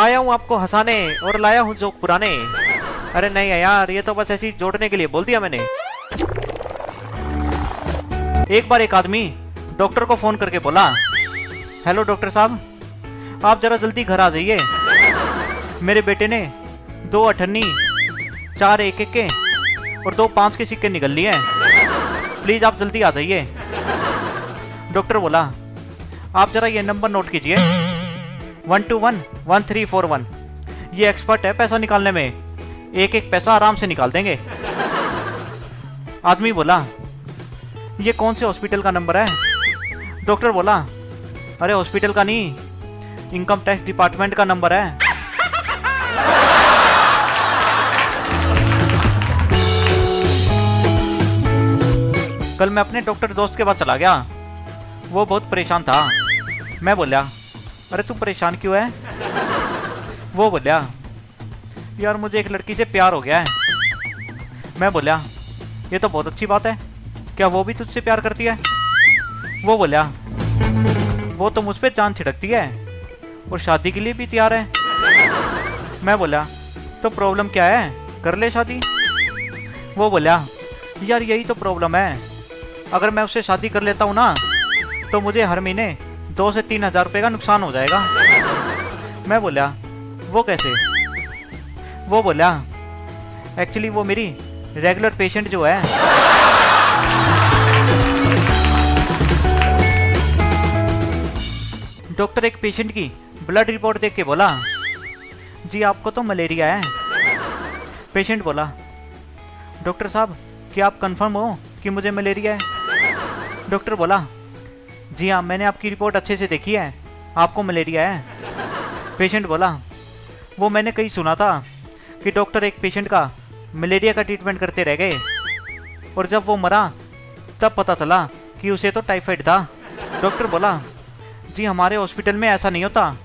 आया हूँ आपको हंसाने और लाया हूँ जोक पुराने। अरे नहीं यार, ये तो बस ऐसी जोड़ने के लिए बोल दिया मैंने। एक बार एक आदमी डॉक्टर को फ़ोन करके बोला, हेलो डॉक्टर साहब, आप जरा जल्दी घर आ जाइए। मेरे बेटे ने दो अठन्नी, चार एक एक के और दो पाँच के सिक्के निकल लिए हैं। प्लीज़ आप जल्दी आ जाइए। डॉक्टर बोला, आप जरा ये नंबर नोट कीजिए। One two one one three four one ये एक्सपर्ट है पैसा निकालने में। एक एक पैसा आराम से निकाल देंगे। आदमी बोला, ये कौन से हॉस्पिटल का नंबर है? डॉक्टर बोला, अरे हॉस्पिटल का नहीं इनकम टैक्स डिपार्टमेंट का नंबर है. कल मैं अपने डॉक्टर दोस्त के पास चला गया। वो बहुत परेशान था। मैं बोलिया अरे तुम परेशान क्यों है? वो बोलिया, यार मुझे एक लड़की से प्यार हो गया है। मैं बोलिया, ये तो बहुत अच्छी बात है। क्या वो भी तुझसे प्यार करती है? वो बोलिया, वो तो मुझ पर जान छिड़कती है और शादी के लिए भी तैयार है। मैं बोला तो प्रॉब्लम क्या है? कर ले शादी? वो बोला यार यही तो प्रॉब्लम है। अगर मैं उससे शादी कर लेता हूँ ना तो मुझे हर महीने दो से तीन हज़ार रुपये का नुकसान हो जाएगा। मैं बोला, वो कैसे? वो बोला, एक्चुअली वो मेरी रेगुलर पेशेंट जो है, डॉक्टर एक पेशेंट की ब्लड रिपोर्ट देख के बोला, जी, आपको तो मलेरिया है। पेशेंट बोला, डॉक्टर साहब, क्या आप कंफर्म हो कि मुझे मलेरिया है? डॉक्टर बोला जी हाँ मैंने आपकी रिपोर्ट अच्छे से देखी है। आपको मलेरिया है। पेशेंट बोला, वो मैंने कहीं सुना था कि डॉक्टर एक पेशेंट का मलेरिया का ट्रीटमेंट करते रह गए और जब वो मरा, तब पता चला कि उसे तो टाइफाइड था। डॉक्टर बोला, जी, हमारे हॉस्पिटल में ऐसा नहीं होता।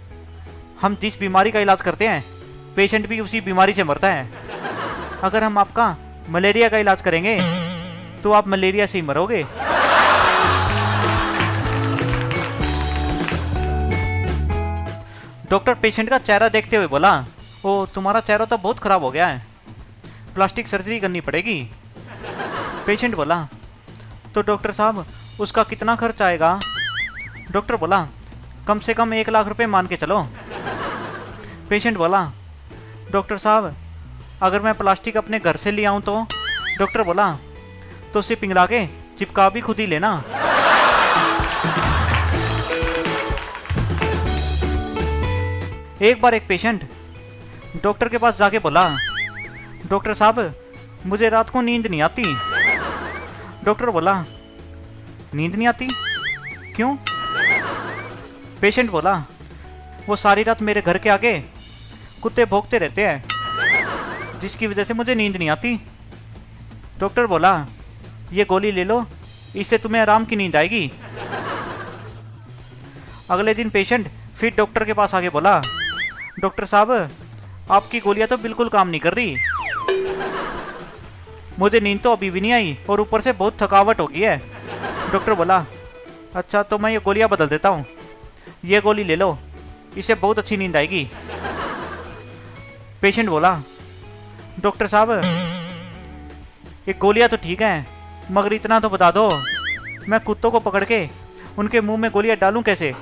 हम जिस बीमारी का इलाज करते हैं, पेशेंट भी उसी बीमारी से मरता है। अगर हम आपका मलेरिया का इलाज करेंगे तो आप मलेरिया से ही मरोगे। डॉक्टर पेशेंट का चेहरा देखते हुए बोला, ओ, तुम्हारा चेहरा तो बहुत खराब हो गया है। प्लास्टिक सर्जरी करनी पड़ेगी। पेशेंट बोला तो डॉक्टर साहब, उसका कितना खर्च आएगा? डॉक्टर बोला, कम से कम एक लाख रुपए मान के चलो। पेशेंट बोला, डॉक्टर साहब, अगर मैं प्लास्टिक अपने घर से ले आऊँ तो? डॉक्टर बोला तो उसे पिंगला के चिपका भी खुद ही लेना। एक बार एक पेशेंट डॉक्टर के पास जाके बोला, डॉक्टर साहब, मुझे रात को नींद नहीं आती। डॉक्टर बोला, नींद नहीं आती? क्यों? पेशेंट बोला, वो सारी रात मेरे घर के आगे कुत्ते भोगते रहते हैं, जिसकी वजह से मुझे नींद नहीं आती। डॉक्टर बोला, ये गोली ले लो, इससे तुम्हें आराम की नींद आएगी। अगले दिन पेशेंट फिर डॉक्टर के पास आके बोला डॉक्टर साहब, आपकी गोलियाँ तो बिल्कुल काम नहीं कर रही। मुझे नींद तो अभी भी नहीं आई और ऊपर से बहुत थकावट हो गई है। डॉक्टर बोला अच्छा तो मैं ये गोलियाँ बदल देता हूँ। ये गोली ले लो, इसे बहुत अच्छी नींद आएगी। पेशेंट बोला, डॉक्टर साहब, ये गोलियाँ तो ठीक हैं, मगर इतना तो बता दो। मैं कुत्तों को पकड़ के उनके मुँह में गोलियाँ डालूं कैसे?